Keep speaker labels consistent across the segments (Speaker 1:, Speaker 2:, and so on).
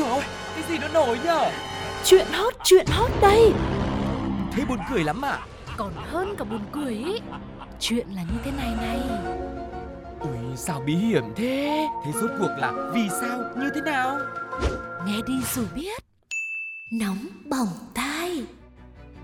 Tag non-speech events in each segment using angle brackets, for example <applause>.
Speaker 1: rồi? Cái gì nó nổi nhở?
Speaker 2: Chuyện hot, chuyện hot đây.
Speaker 1: Thế buồn cười lắm à?
Speaker 2: Còn hơn cả buồn cười ý. Chuyện là như thế này này.
Speaker 1: Ui sao bí hiểm thế? Thế rốt cuộc là vì sao? Như thế nào?
Speaker 2: Nghe đi rồi biết. Nóng bỏng tai.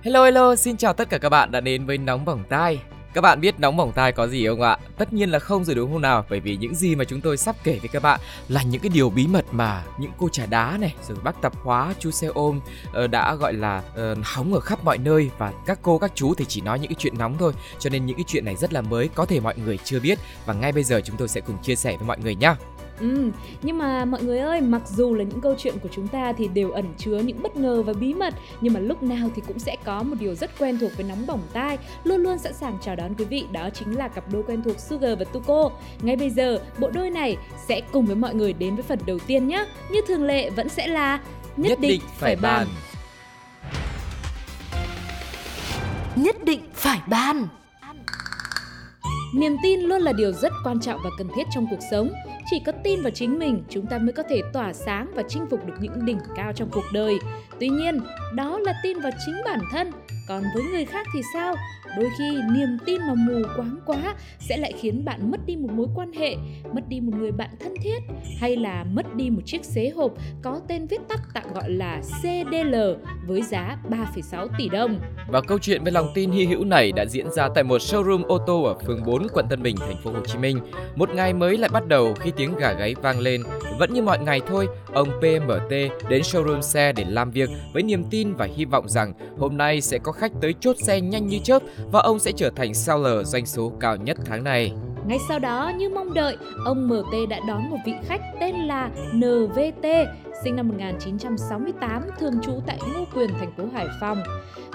Speaker 1: Hello hello. Xin chào tất cả các bạn đã đến với Nóng Bỏng Tai các bạn biết nóng bỏng tai có gì không ạ? Tất nhiên là không rồi đúng không nào? Bởi vì những gì mà chúng tôi sắp kể với các bạn là những cái điều bí mật mà những cô trà đá này, rồi bác tập hóa, chú xe ôm ờ, đã gọi là uh, hóng ở khắp mọi nơi và các cô các chú thì chỉ nói những cái chuyện nóng thôi. Cho nên những cái chuyện này rất là mới, có thể mọi người chưa biết và ngay bây giờ chúng tôi sẽ cùng chia sẻ với mọi người nhá.
Speaker 3: Ừ, nhưng mà mọi người ơi, mặc dù là những câu chuyện của chúng ta thì đều ẩn chứa những bất ngờ và bí mật, nhưng mà lúc nào thì cũng sẽ có một điều rất quen thuộc với nóng bỏng tai, luôn luôn sẵn sàng chào đón quý vị, đó chính là cặp đôi quen thuộc Sugar và Tuko. Ngay bây giờ, bộ đôi này sẽ cùng với mọi người đến với phần đầu tiên nhé. Như thường lệ vẫn sẽ là
Speaker 1: nhất, nhất định, định phải bàn.
Speaker 2: Nhất định phải bàn.
Speaker 3: Niềm tin luôn là điều rất quan trọng và cần thiết trong cuộc sống. Chỉ có tin vào chính mình, chúng ta mới có thể tỏa sáng và chinh phục được những đỉnh cao trong cuộc đời. Tuy nhiên, đó là tin vào chính bản thân, còn với người khác thì sao? Đôi khi niềm tin mà mù quáng quá sẽ lại khiến bạn mất đi một mối quan hệ, mất đi một người bạn thân thiết hay là mất đi một chiếc xế hộp có tên viết tắt tạm gọi là CDL với giá 3,6 tỷ đồng.
Speaker 1: Và câu chuyện về lòng tin hy hữu này đã diễn ra tại một showroom ô tô ở phường 4 quận Tân Bình, thành phố Hồ Chí Minh. Một ngày mới lại bắt đầu khi tiếng gà gáy vang lên. Vẫn như mọi ngày thôi, ông PMT đến showroom xe để làm việc với niềm tin và hy vọng rằng hôm nay sẽ có khách tới chốt xe nhanh như chớp và ông sẽ trở thành seller doanh số cao nhất tháng này.
Speaker 3: Ngay sau đó, như mong đợi, ông MT đã đón một vị khách tên là NVT, sinh năm 1968, thường trú tại Ngô Quyền, thành phố Hải Phòng.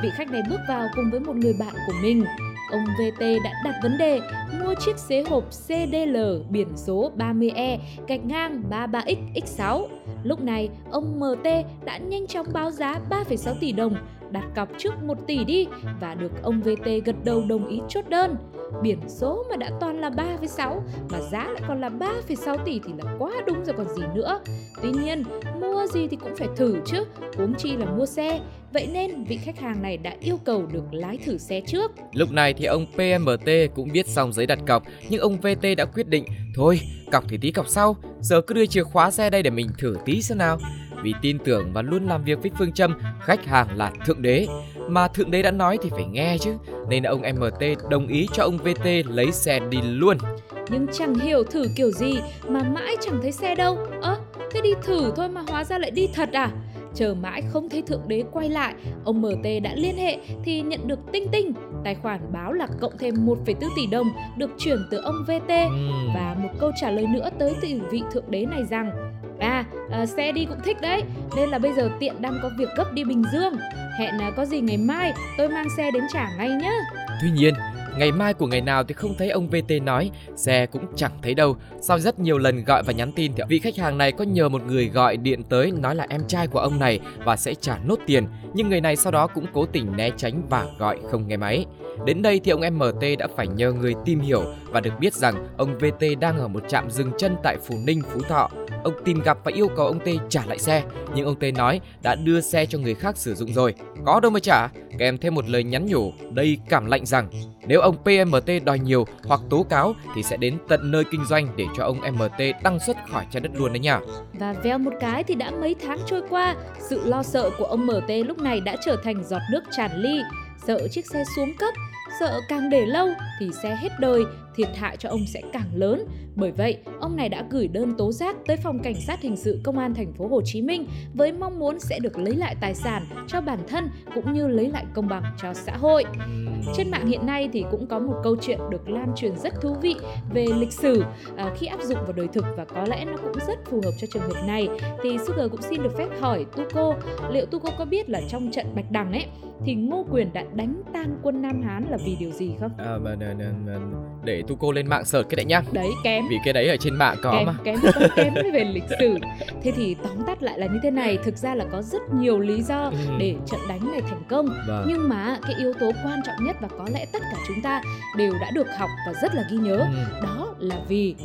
Speaker 3: Vị khách này bước vào cùng với một người bạn của mình. Ông VT đã đặt vấn đề mua chiếc xế hộp CDL biển số 30E gạch ngang 33X6. Lúc này, ông MT đã nhanh chóng báo giá 3,6 tỷ đồng, đặt cọc trước 1 tỷ đi và được ông VT gật đầu đồng ý chốt đơn. Biển số mà đã toàn là 3,6 mà giá lại còn là 3,6 tỷ thì là quá đúng rồi còn gì nữa. Tuy nhiên, mua gì thì cũng phải thử chứ, huống chi là mua xe. Vậy nên vị khách hàng này đã yêu cầu được lái thử xe trước.
Speaker 1: Lúc này thì ông PMT cũng biết xong giấy đặt cọc, nhưng ông VT đã quyết định thôi, cọc thì tí cọc sau, giờ cứ đưa chìa khóa xe đây để mình thử tí xem nào. Vì tin tưởng và luôn làm việc với phương châm khách hàng là thượng đế, mà thượng đế đã nói thì phải nghe chứ, nên ông MT đồng ý cho ông VT lấy xe đi luôn.
Speaker 3: Nhưng chẳng hiểu thử kiểu gì mà mãi chẳng thấy xe đâu. Ơ, à, thế đi thử thôi mà hóa ra lại đi thật à? Chờ mãi không thấy Thượng Đế quay lại, ông MT đã liên hệ thì nhận được tinh tinh, tài khoản báo là cộng thêm 1,4 tỷ đồng được chuyển từ ông VT và một câu trả lời nữa tới từ vị Thượng Đế này rằng À, ờ, xe đi cũng thích đấy Nên là bây giờ tiện đang có việc gấp đi Bình Dương Hẹn ờ, có gì ngày mai tôi mang xe đến trả ngay nhá
Speaker 1: Tuy nhiên, Ngày mai của ngày nào thì không thấy ông VT nói, xe cũng chẳng thấy đâu. Sau rất nhiều lần gọi và nhắn tin thì vị khách hàng này có nhờ một người gọi điện tới nói là em trai của ông này và sẽ trả nốt tiền. Nhưng người này sau đó cũng cố tình né tránh và gọi không nghe máy. Đến đây thì ông MT đã phải nhờ người tìm hiểu và được biết rằng ông VT đang ở một trạm dừng chân tại Phú Ninh, Phú Thọ. Ông tìm gặp và yêu cầu ông T trả lại xe, nhưng ông T nói đã đưa xe cho người khác sử dụng rồi. Có đâu mà trả, kèm thêm một lời nhắn nhủ đầy cảm lạnh rằng nếu ông PMT đòi nhiều hoặc tố cáo thì sẽ đến tận nơi kinh doanh để cho ông MT đăng xuất khỏi trái đất luôn đấy nha.
Speaker 3: Và veo một cái thì đã mấy tháng trôi qua, sự lo sợ của ông MT lúc này đã trở thành giọt nước tràn ly, sợ chiếc xe xuống cấp, sợ càng để lâu thì xe hết đời thiệt hại cho ông sẽ càng lớn. Bởi vậy, ông này đã gửi đơn tố giác tới phòng cảnh sát hình sự công an thành phố Hồ Chí Minh với mong muốn sẽ được lấy lại tài sản cho bản thân cũng như lấy lại công bằng cho xã hội. Trên mạng hiện nay thì cũng có một câu chuyện được lan truyền rất thú vị về lịch sử à, khi áp dụng vào đời thực và có lẽ nó cũng rất phù hợp cho trường hợp này. Thì Sugar cũng xin được phép hỏi Tuko, liệu Tuko có biết là trong trận Bạch Đằng ấy thì Ngô Quyền đã đánh tan quân Nam Hán là vì điều gì không?
Speaker 1: À, mà, mà, mà, để tu cô lên mạng search cái đấy nhá.
Speaker 3: Đấy kém.
Speaker 1: Vì cái đấy ở trên mạng có
Speaker 3: kém,
Speaker 1: mà.
Speaker 3: Kém kém <laughs> về lịch sử. Thế thì tóm tắt lại là như thế này, thực ra là có rất nhiều lý do ừ. để trận đánh này thành công. Vâng. Nhưng mà cái yếu tố quan trọng nhất và có lẽ tất cả chúng ta đều đã được học và rất là ghi nhớ, ừ. đó là vì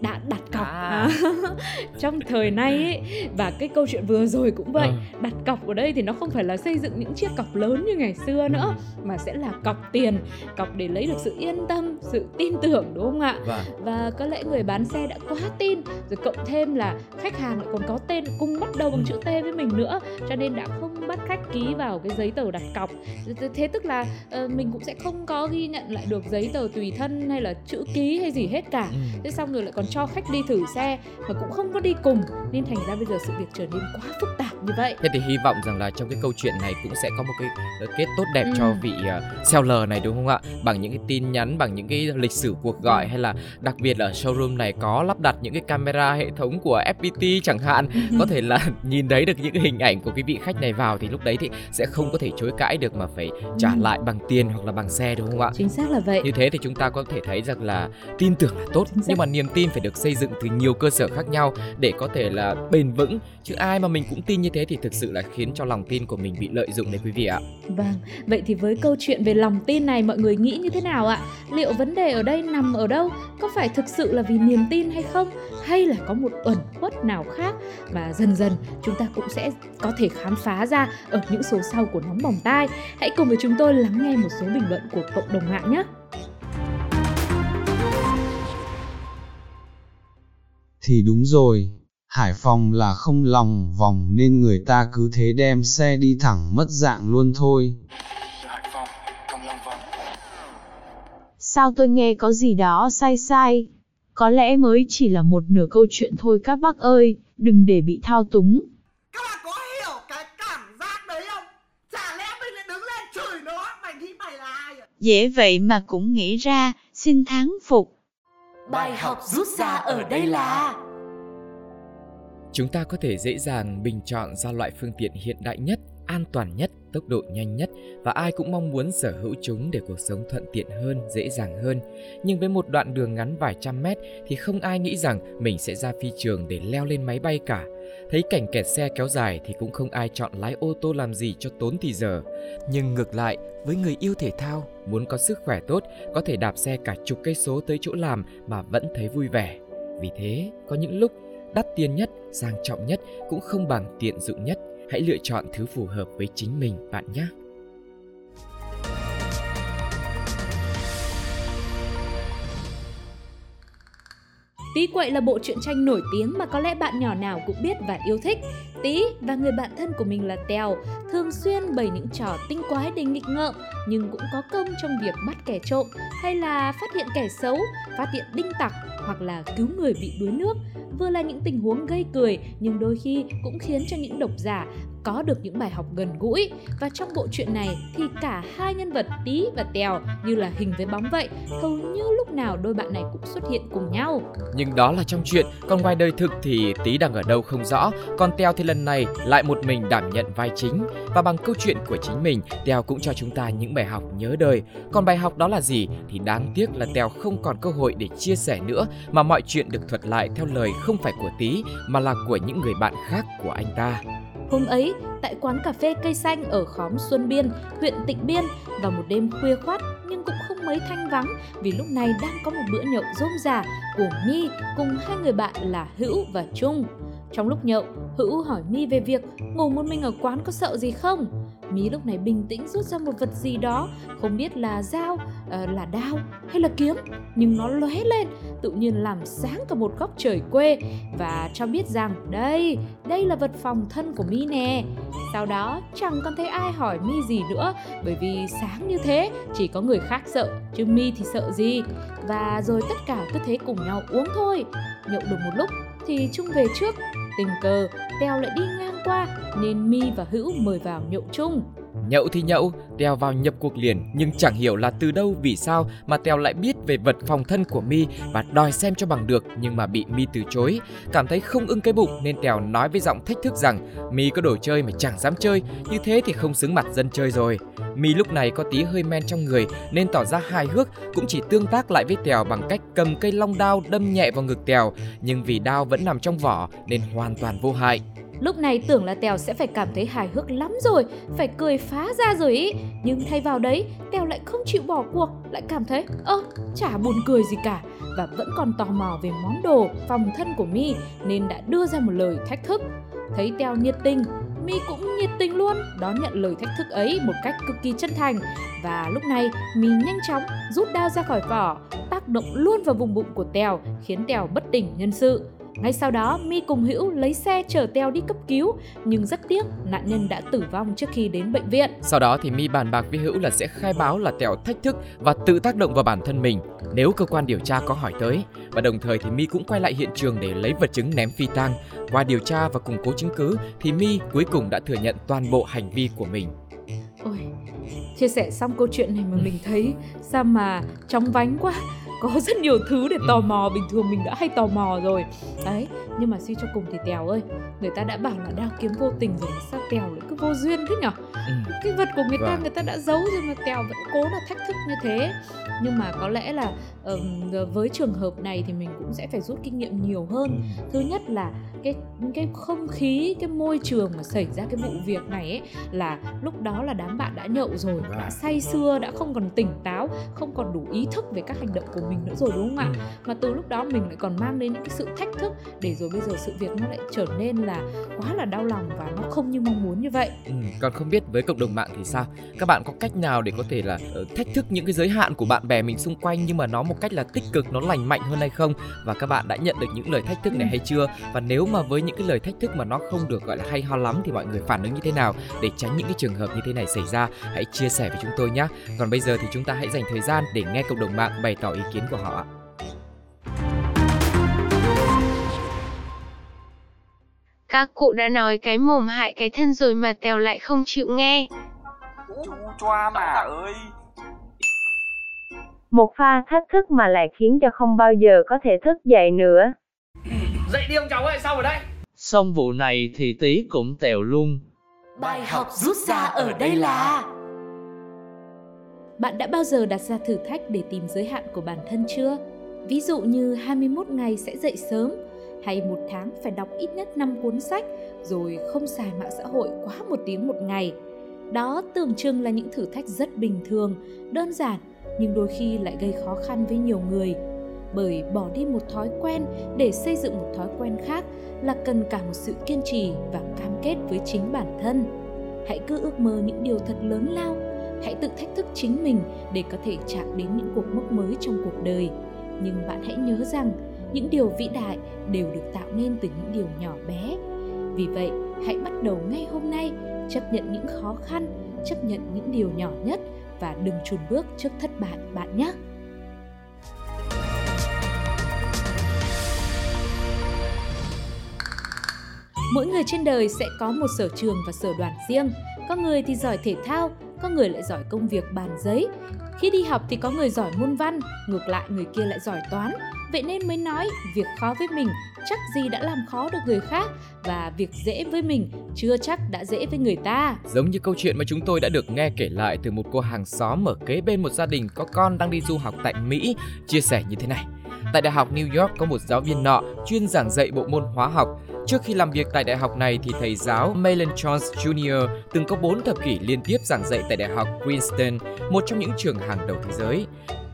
Speaker 3: đã đặt cọc
Speaker 1: À. <laughs>
Speaker 3: trong thời nay ấy và cái câu chuyện vừa rồi cũng vậy
Speaker 1: Ừ.
Speaker 3: đặt cọc ở đây thì nó không phải là xây dựng những chiếc cọc lớn như ngày xưa nữa mà sẽ là cọc tiền cọc để lấy được sự yên tâm sự tin tưởng đúng không ạ
Speaker 1: Vâng.
Speaker 3: và có lẽ người bán xe đã quá tin rồi cộng thêm là khách hàng lại còn có tên cùng bắt đầu bằng chữ T với mình nữa cho nên đã không bắt khách ký vào cái giấy tờ đặt cọc Thế- thế tức là ờ, mình cũng sẽ không có ghi nhận lại được giấy tờ tùy thân hay là chữ ký hay gì hết cả
Speaker 1: Ừ.
Speaker 3: thế xong rồi lại còn cho khách đi thử xe mà cũng không có đi cùng nên thành ra bây giờ sự việc trở nên quá phức tạp như vậy
Speaker 1: Thế thì hy vọng rằng là trong cái câu chuyện này cũng sẽ có một cái kết tốt đẹp
Speaker 3: Ừ.
Speaker 1: cho vị uh, seller này đúng không ạ? Bằng những cái tin nhắn, bằng những cái lịch sử cuộc gọi hay là đặc biệt là showroom này có lắp đặt những cái camera hệ thống của FPT chẳng hạn, có thể là <laughs> nhìn thấy được những cái hình ảnh của cái vị khách này vào thì lúc đấy thì sẽ không có thể chối cãi được mà phải trả
Speaker 3: Ừ.
Speaker 1: lại bằng tiền hoặc là bằng xe đúng không ạ?
Speaker 3: chính xác là vậy
Speaker 1: Như thế thì chúng ta có thể thấy rằng là tin tưởng là tốt nhưng mà niềm tin phải được xây dựng từ nhiều cơ sở khác nhau để có thể là bền vững chứ ai mà mình cũng tin như thế thì thực sự là khiến cho lòng tin của mình bị lợi dụng đấy quý vị ạ.
Speaker 3: Vâng, vậy thì với câu chuyện về lòng tin này mọi người nghĩ như thế nào ạ? Liệu vấn đề ở đây nằm ở đâu? Có phải thực sự là vì niềm tin hay không? Hay là có một ẩn khuất nào khác? Và dần dần chúng ta cũng sẽ có thể khám phá ra ở những số sau của Nóng Bỏng Tai. Hãy cùng với chúng tôi lắng nghe một số bình luận của cộng đồng mạng nhé.
Speaker 4: Thì đúng rồi, Hải Phòng là không lòng vòng nên người ta cứ thế đem xe đi thẳng mất dạng luôn thôi.
Speaker 5: Sao tôi nghe có gì đó sai sai? Có lẽ mới chỉ là một nửa câu chuyện thôi các bác ơi, đừng để bị thao túng.
Speaker 6: Các bạn có hiểu cái cảm giác đấy không? Chả lẽ mình lại đứng lên chửi nó Mày nghĩ mày là ai à?
Speaker 5: Dễ vậy mà cũng nghĩ ra, xin thắng phục.
Speaker 2: Bài học rút ra ở đây là
Speaker 1: Chúng ta có thể dễ dàng bình chọn ra loại phương tiện hiện đại nhất, an toàn nhất, tốc độ nhanh nhất và ai cũng mong muốn sở hữu chúng để cuộc sống thuận tiện hơn, dễ dàng hơn. Nhưng với một đoạn đường ngắn vài trăm mét thì không ai nghĩ rằng mình sẽ ra phi trường để leo lên máy bay cả. Thấy cảnh kẹt xe kéo dài thì cũng không ai chọn lái ô tô làm gì cho tốn thì giờ. Nhưng ngược lại, với người yêu thể thao, muốn có sức khỏe tốt, có thể đạp xe cả chục cây số tới chỗ làm mà vẫn thấy vui vẻ. Vì thế, có những lúc đắt tiền nhất, sang trọng nhất cũng không bằng tiện dụng nhất. Hãy lựa chọn thứ phù hợp với chính mình bạn nhé.
Speaker 3: Tí Quậy là bộ truyện tranh nổi tiếng mà có lẽ bạn nhỏ nào cũng biết và yêu thích. Tí và người bạn thân của mình là Tèo thường xuyên bày những trò tinh quái để nghịch ngợm nhưng cũng có công trong việc bắt kẻ trộm hay là phát hiện kẻ xấu, phát hiện đinh tặc hoặc là cứu người bị đuối nước. Vừa là những tình huống gây cười nhưng đôi khi cũng khiến cho những độc giả có được những bài học gần gũi và trong bộ truyện này thì cả hai nhân vật Tí và Tèo như là hình với bóng vậy hầu như lúc nào đôi bạn này cũng xuất hiện cùng nhau
Speaker 1: Nhưng đó là trong chuyện, còn ngoài đời thực thì tí đang ở đâu không rõ, còn tèo thì lần này lại một mình đảm nhận vai chính. Và bằng câu chuyện của chính mình, tèo cũng cho chúng ta những bài học nhớ đời. Còn bài học đó là gì thì đáng tiếc là tèo không còn cơ hội để chia sẻ nữa, mà mọi chuyện được thuật lại theo lời không phải của tí, mà là của những người bạn khác của anh ta.
Speaker 3: Hôm ấy, tại quán cà phê cây xanh ở khóm Xuân Biên, huyện Tịnh Biên, vào một đêm khuya khoát nhưng cũng không mấy thanh vắng vì lúc này đang có một bữa nhậu rôm rả của My cùng hai người bạn là Hữu và Trung. Trong lúc nhậu, Hữu hỏi My về việc ngủ một mình ở quán có sợ gì không? Mí lúc này bình tĩnh rút ra một vật gì đó, không biết là dao, ờ, là đao hay là kiếm, nhưng nó lóe lên, tự nhiên làm sáng cả một góc trời quê và cho biết rằng đây, đây là vật phòng thân của Mi nè. Sau đó chẳng còn thấy ai hỏi Mi gì nữa bởi vì sáng như thế chỉ có người khác sợ chứ Mi thì sợ gì. Và rồi tất cả cứ thế cùng nhau uống thôi. Nhậu được một lúc thì Trung về trước, tình cờ Tèo lại đi ngang qua, nên My và Hữu mời vào nhậu chung.
Speaker 1: Nhậu thì nhậu, tèo vào nhập cuộc liền nhưng chẳng hiểu là từ đâu vì sao mà tèo lại biết về vật phòng thân của Mi và đòi xem cho bằng được nhưng mà bị Mi từ chối. Cảm thấy không ưng cái bụng nên tèo nói với giọng thách thức rằng Mi có đồ chơi mà chẳng dám chơi, như thế thì không xứng mặt dân chơi rồi. Mi lúc này có tí hơi men trong người nên tỏ ra hài hước cũng chỉ tương tác lại với Tèo bằng cách cầm cây long đao đâm nhẹ vào ngực Tèo nhưng vì đao vẫn nằm trong vỏ nên hoàn toàn vô hại.
Speaker 3: Lúc này tưởng là Tèo sẽ phải cảm thấy hài hước lắm rồi, phải cười phá ra rồi ý. Nhưng thay vào đấy, Tèo lại không chịu bỏ cuộc, lại cảm thấy ơ, chả buồn cười gì cả. và vẫn còn tò mò về món đồ phòng thân của Mi nên đã đưa ra một lời thách thức. Thấy Tèo nhiệt tình, Mi cũng nhiệt tình luôn đón nhận lời thách thức ấy một cách cực kỳ chân thành và lúc này Mi nhanh chóng rút đao ra khỏi vỏ, tác động luôn vào vùng bụng của Tèo khiến Tèo bất tỉnh nhân sự. Ngay sau đó, Mi cùng Hữu lấy xe chở Teo đi cấp cứu, nhưng rất tiếc nạn nhân đã tử vong trước khi đến bệnh viện.
Speaker 1: Sau đó thì Mi bàn bạc với Hữu là sẽ khai báo là Tèo thách thức và tự tác động vào bản thân mình nếu cơ quan điều tra có hỏi tới. Và đồng thời thì Mi cũng quay lại hiện trường để lấy vật chứng ném phi tang. Qua điều tra và củng cố chứng cứ thì Mi cuối cùng đã thừa nhận toàn bộ hành vi của mình.
Speaker 3: Ôi, chia sẻ xong câu chuyện này mà mình thấy sao mà chóng vánh quá có <laughs> rất nhiều thứ để tò ừ. mò bình thường mình đã hay tò mò rồi đấy nhưng mà suy cho cùng thì tèo ơi người ta đã bảo là đao kiếm vô tình rồi sao tèo lại cứ vô duyên thế nhở ừ. cái vật của người ta vâng. người ta đã giấu rồi mà tèo vẫn cố là thách thức như thế nhưng mà có lẽ là uh, với trường hợp này thì mình cũng sẽ phải rút kinh nghiệm nhiều hơn ừ. thứ nhất là cái cái không khí cái môi trường mà xảy ra cái vụ việc này ấy là lúc đó là đám bạn đã nhậu rồi đã vâng. say sưa đã không còn tỉnh táo không còn đủ ý thức về các hành động của mình nữa rồi đúng không ạ? Ừ. mà từ lúc đó mình lại còn mang đến những cái sự thách thức để rồi bây giờ sự việc nó lại trở nên là quá là đau lòng và nó không như mong muốn như vậy.
Speaker 1: Ừ, còn không biết với cộng đồng mạng thì sao? Các bạn có cách nào để có thể là uh, thách thức những cái giới hạn của bạn bè mình xung quanh nhưng mà nó một cách là tích cực nó lành mạnh hơn hay không? Và các bạn đã nhận được những lời thách thức này hay chưa? Và nếu mà với những cái lời thách thức mà nó không được gọi là hay ho lắm thì mọi người phản ứng như thế nào? Để tránh những cái trường hợp như thế này xảy ra hãy chia sẻ với chúng tôi nhé còn bây giờ thì chúng ta hãy dành thời gian để nghe cộng đồng mạng bày tỏ ý kiến của họ
Speaker 7: Các cụ đã nói cái mồm hại cái thân rồi mà Tèo lại không chịu nghe.
Speaker 8: Chú choa mà ơi.
Speaker 7: Một pha thách thức mà lại khiến cho không bao giờ có thể thức dậy nữa.
Speaker 6: Dậy đi ông cháu ơi, sao ở đây?
Speaker 9: Xong vụ này thì tí cũng tèo luôn.
Speaker 2: Bài học rút ra ở đây là
Speaker 3: bạn đã bao giờ đặt ra thử thách để tìm giới hạn của bản thân chưa? Ví dụ như 21 ngày sẽ dậy sớm, hay một tháng phải đọc ít nhất 5 cuốn sách, rồi không xài mạng xã hội quá một tiếng một ngày. Đó tưởng chừng là những thử thách rất bình thường, đơn giản, nhưng đôi khi lại gây khó khăn với nhiều người. Bởi bỏ đi một thói quen để xây dựng một thói quen khác là cần cả một sự kiên trì và cam kết với chính bản thân. Hãy cứ ước mơ những điều thật lớn lao, hãy tự thách thức chính mình để có thể chạm đến những cuộc mốc mới trong cuộc đời. Nhưng bạn hãy nhớ rằng, những điều vĩ đại đều được tạo nên từ những điều nhỏ bé. Vì vậy, hãy bắt đầu ngay hôm nay, chấp nhận những khó khăn, chấp nhận những điều nhỏ nhất và đừng chùn bước trước thất bại, bạn nhé! Mỗi người trên đời sẽ có một sở trường và sở đoàn riêng. Có người thì giỏi thể thao có người lại giỏi công việc bàn giấy khi đi học thì có người giỏi môn văn, ngược lại người kia lại giỏi toán Vậy nên mới nói, việc khó với mình chắc gì đã làm khó được người khác, và việc dễ với mình chưa chắc đã dễ với người ta.
Speaker 1: Giống như câu chuyện mà chúng tôi đã được nghe kể lại từ một cô hàng xóm ở kế bên một gia đình có con đang đi du học tại Mỹ, chia sẻ như thế này. Tại Đại học New York có một giáo viên nọ chuyên giảng dạy bộ môn hóa học. Trước khi làm việc tại đại học này thì thầy giáo Malin Jones Jr. từng có 4 thập kỷ liên tiếp giảng dạy tại Đại học Princeton, một trong những trường hàng đầu thế giới.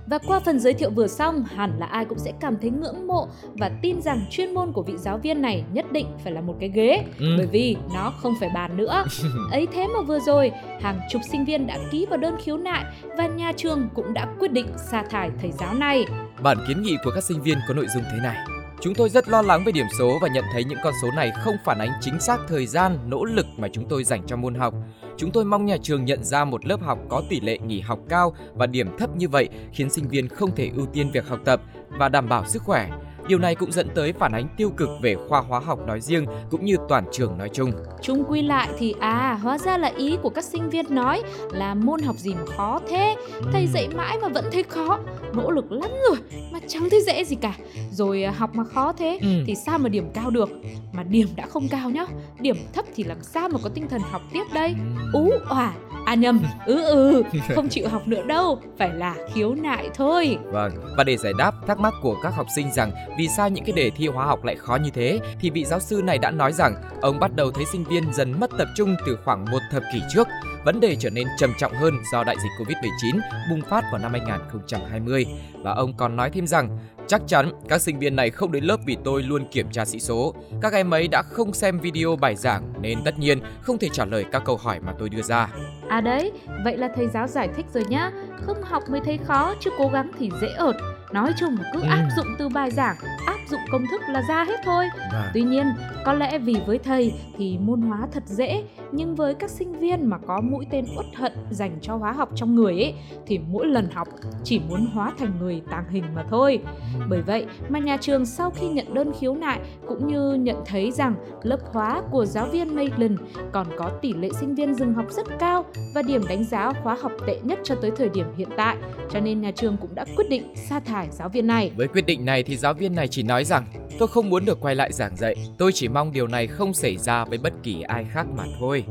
Speaker 3: Và qua phần giới thiệu vừa xong, hẳn là ai cũng sẽ cảm thấy ngưỡng mộ và tin rằng chuyên môn của vị giáo viên này nhất định phải là một cái ghế, ừ. bởi vì nó không phải bàn nữa. <laughs> Ấy thế mà vừa rồi, hàng chục sinh viên đã ký vào đơn khiếu nại và nhà trường cũng đã quyết định sa thải thầy giáo này.
Speaker 1: Bản kiến nghị của các sinh viên có nội dung thế này. Chúng tôi rất lo lắng về điểm số và nhận thấy những con số này không phản ánh chính xác thời gian, nỗ lực mà chúng tôi dành cho môn học. Chúng tôi mong nhà trường nhận ra một lớp học có tỷ lệ nghỉ học cao và điểm thấp như vậy khiến sinh viên không thể ưu tiên việc học tập và đảm bảo sức khỏe. Điều này cũng dẫn tới phản ánh tiêu cực về khoa hóa học nói riêng cũng như toàn trường nói chung.
Speaker 3: Chung quy lại thì à, hóa ra là ý của các sinh viên nói là môn học gì mà khó thế, thầy dạy mãi mà vẫn thấy khó, nỗ lực lắm rồi mà chẳng thấy dễ gì cả. Rồi à, học mà khó thế ừ. thì sao mà điểm cao được? Mà điểm đã không cao nhá, điểm thấp thì làm sao mà có tinh thần học tiếp đây? Ú òa, À nhầm, ừ ừ, <laughs> không chịu học nữa đâu, phải là khiếu nại thôi.
Speaker 1: Vâng, và để giải đáp thắc mắc của các học sinh rằng vì sao những cái đề thi hóa học lại khó như thế, thì vị giáo sư này đã nói rằng ông bắt đầu thấy sinh viên dần mất tập trung từ khoảng một thập kỷ trước. Vấn đề trở nên trầm trọng hơn do đại dịch Covid-19 bùng phát vào năm 2020. Và ông còn nói thêm rằng Chắc chắn các sinh viên này không đến lớp vì tôi luôn kiểm tra sĩ số. Các em ấy đã không xem video bài giảng nên tất nhiên không thể trả lời các câu hỏi mà tôi đưa ra.
Speaker 3: À đấy, vậy là thầy giáo giải thích rồi nhá. Không học mới thấy khó, chứ cố gắng thì dễ ợt. Nói chung là cứ
Speaker 1: Ừ.
Speaker 3: áp dụng từ bài giảng, áp dụng công thức là ra hết thôi.
Speaker 1: Vâng.
Speaker 3: Tuy nhiên, có lẽ vì với thầy thì môn hóa thật dễ, nhưng với các sinh viên mà có mũi tên uất hận dành cho hóa học trong người ấy thì mỗi lần học chỉ muốn hóa thành người tàng hình mà thôi. Bởi vậy mà nhà trường sau khi nhận đơn khiếu nại cũng như nhận thấy rằng lớp hóa của giáo viên Maitland còn có tỷ lệ sinh viên dừng học rất cao và điểm đánh giá khóa học tệ nhất cho tới thời điểm hiện tại, cho nên nhà trường cũng đã quyết định sa thải giáo viên này.
Speaker 1: Với quyết định này thì giáo viên này chỉ nói rằng tôi không muốn được quay lại giảng dạy, tôi chỉ mong điều này không xảy ra với bất kỳ ai khác mà thôi.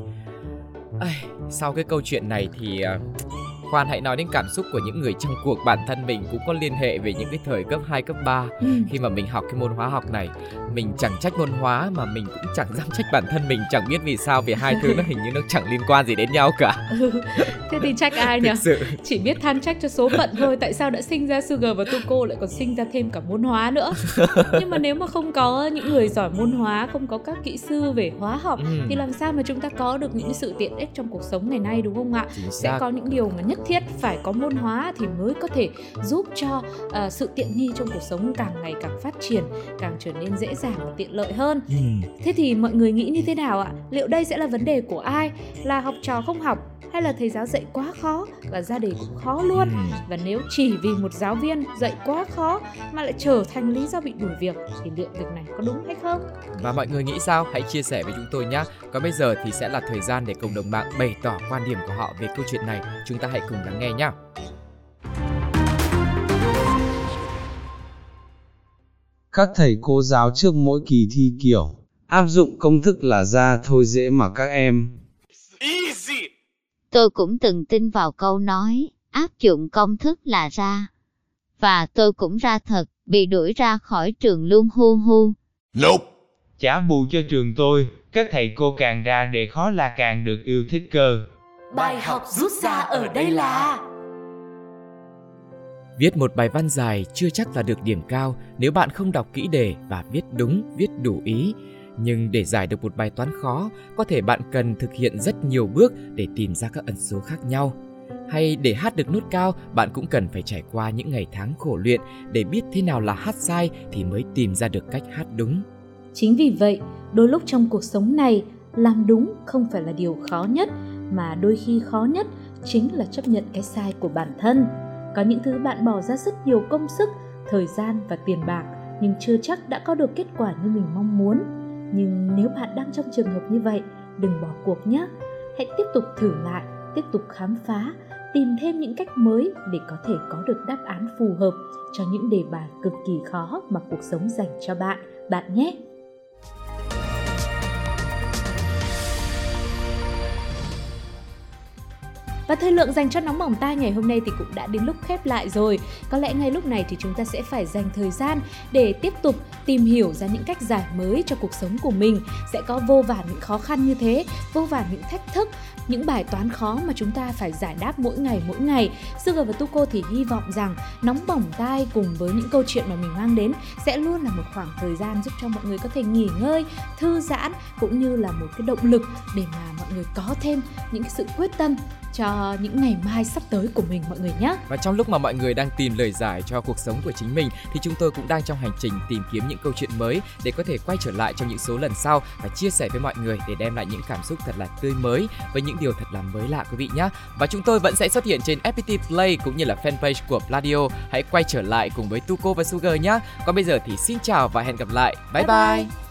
Speaker 1: Ai, sau cái câu chuyện này thì ờ, khoan hãy nói đến cảm xúc của những người trong cuộc. Bản thân mình cũng có liên hệ về những cái thời cấp 2, cấp 3
Speaker 3: Ừ.
Speaker 1: khi mà mình học cái môn hóa học này mình chẳng trách môn hóa mà mình cũng chẳng dám trách bản thân mình. Chẳng biết vì sao vì hai thứ nó hình như nó chẳng liên quan gì đến nhau cả. <laughs>
Speaker 3: Thế thì trách ai nhỉ?
Speaker 1: sự.
Speaker 3: Chỉ biết than trách cho số phận thôi. Tại sao đã sinh ra Sugar và Tuko lại còn sinh ra thêm cả môn hóa nữa? <laughs> Nhưng mà nếu mà không có những người giỏi môn hóa Không có các kỹ sư về hóa học
Speaker 1: Ừ.
Speaker 3: Thì làm sao mà chúng ta có được những sự tiện ích trong cuộc sống ngày nay đúng không ạ? sẽ có những điều mà nhất thiết phải có môn hóa thì mới có thể giúp cho à, sự tiện nghi trong cuộc sống càng ngày càng phát triển càng trở nên dễ dàng và tiện lợi hơn.
Speaker 1: Ừ.
Speaker 3: thế thì mọi người nghĩ như thế nào ạ? Liệu đây sẽ là vấn đề của ai? Là học trò không học hay là thầy giáo dạy quá khó và ra đề cũng khó luôn
Speaker 1: Ừ.
Speaker 3: và nếu chỉ vì một giáo viên dạy quá khó mà lại trở thành lý do bị đuổi việc thì liệu việc này có đúng hay không
Speaker 1: Và mọi người nghĩ sao? Hãy chia sẻ với chúng tôi nhé. Còn bây giờ thì sẽ là thời gian để cộng đồng mạng bày tỏ quan điểm của họ về câu chuyện này. Chúng ta hãy cùng lắng nghe nhé.
Speaker 4: Các thầy cô giáo trước mỗi kỳ thi kiểu, áp dụng công thức là ra thôi dễ mà các em.
Speaker 7: Tôi cũng từng tin vào câu nói, áp dụng công thức là ra. Và tôi cũng ra thật, bị đuổi ra khỏi trường luôn hu hu.
Speaker 9: Chả bù cho trường tôi, các thầy cô càng ra đề khó là càng được yêu thích cơ.
Speaker 2: Bài học rút ra ở đây là
Speaker 1: Viết một bài văn dài chưa chắc là được điểm cao nếu bạn không đọc kỹ đề và viết đúng, viết đủ ý. Nhưng để giải được một bài toán khó, có thể bạn cần thực hiện rất nhiều bước để tìm ra các ẩn số khác nhau. Hay để hát được nốt cao, bạn cũng cần phải trải qua những ngày tháng khổ luyện để biết thế nào là hát sai thì mới tìm ra được cách hát đúng.
Speaker 3: Chính vì vậy, đôi lúc trong cuộc sống này, làm đúng không phải là điều khó nhất, mà đôi khi khó nhất chính là chấp nhận cái sai của bản thân. Có những thứ bạn bỏ ra rất nhiều công sức, thời gian và tiền bạc, nhưng chưa chắc đã có được kết quả như mình mong muốn. Nhưng nếu bạn đang trong trường hợp như vậy, đừng bỏ cuộc nhé. Hãy tiếp tục thử lại, tiếp tục khám phá, tìm thêm những cách mới để có thể có được đáp án phù hợp cho những đề bài cực kỳ khó mà cuộc sống dành cho bạn, bạn nhé. Và thời lượng dành cho nóng bỏng tai ngày hôm nay thì cũng đã đến lúc khép lại rồi. Có lẽ ngay lúc này thì chúng ta sẽ phải dành thời gian để tiếp tục tìm hiểu ra những cách giải mới cho cuộc sống của mình. Sẽ có vô vàn những khó khăn như thế, vô vàn những thách thức, những bài toán khó mà chúng ta phải giải đáp mỗi ngày mỗi ngày. Sugar và Tuko thì hy vọng rằng nóng bỏng tai cùng với những câu chuyện mà mình mang đến sẽ luôn là một khoảng thời gian giúp cho mọi người có thể nghỉ ngơi, thư giãn cũng như là một cái động lực để mà mọi người có thêm những cái sự quyết tâm cho những ngày mai sắp tới của mình mọi người nhé.
Speaker 1: Và trong lúc mà mọi người đang tìm lời giải cho cuộc sống của chính mình thì chúng tôi cũng đang trong hành trình tìm kiếm những câu chuyện mới để có thể quay trở lại trong những số lần sau và chia sẻ với mọi người để đem lại những cảm xúc thật là tươi mới với những điều thật là mới lạ quý vị nhé. Và chúng tôi vẫn sẽ xuất hiện trên FPT Play cũng như là fanpage của Pladio. Hãy quay trở lại cùng với Tuko và Sugar nhé. Còn bây giờ thì xin chào và hẹn gặp lại. Bye bye.
Speaker 3: Bye
Speaker 1: bye.